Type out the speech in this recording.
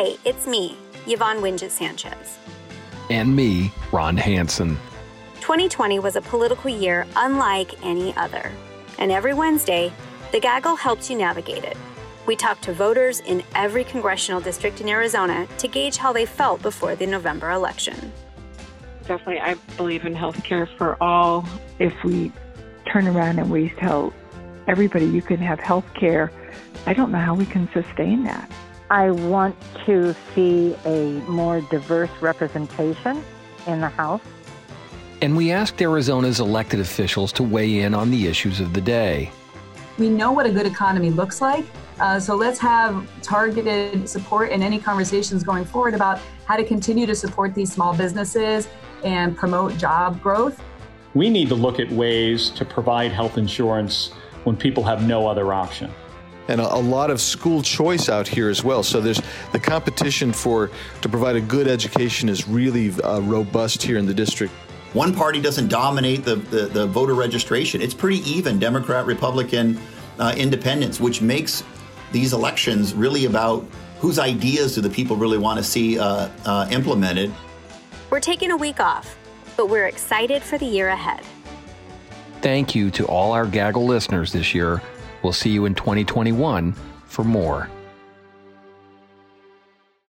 Hi, it's me, Yvonne Wingett Sanchez. And me, Ron Hansen. 2020 was a political year unlike any other. And every Wednesday, the Gaggle helps you navigate it. We talk to voters in every congressional district in Arizona to gauge how they felt before the November election. Definitely, I believe in health care for all. If we turn around and we tell everybody you can have health care, I don't know how we can sustain that. I want to see a more diverse representation in the House. And we asked Arizona's elected officials to weigh in on the issues of the day. We know what a good economy looks like, uh, so let's have targeted support in any conversations going forward about how to continue to support these small businesses and promote job growth. We need to look at ways to provide health insurance when people have no other option and a, a, lot of school choice out here as well. So there's the competition for to provide a good education is really uh, robust here in the district. One party doesn't dominate the, the, the voter registration. It's pretty even, Democrat, Republican, uh, independents, which makes these elections really about whose ideas do the people really want to see uh, uh, implemented. We're taking a week off, but we're excited for the year ahead. Thank you to all our Gaggle listeners this year We'll see you in 2021 for more.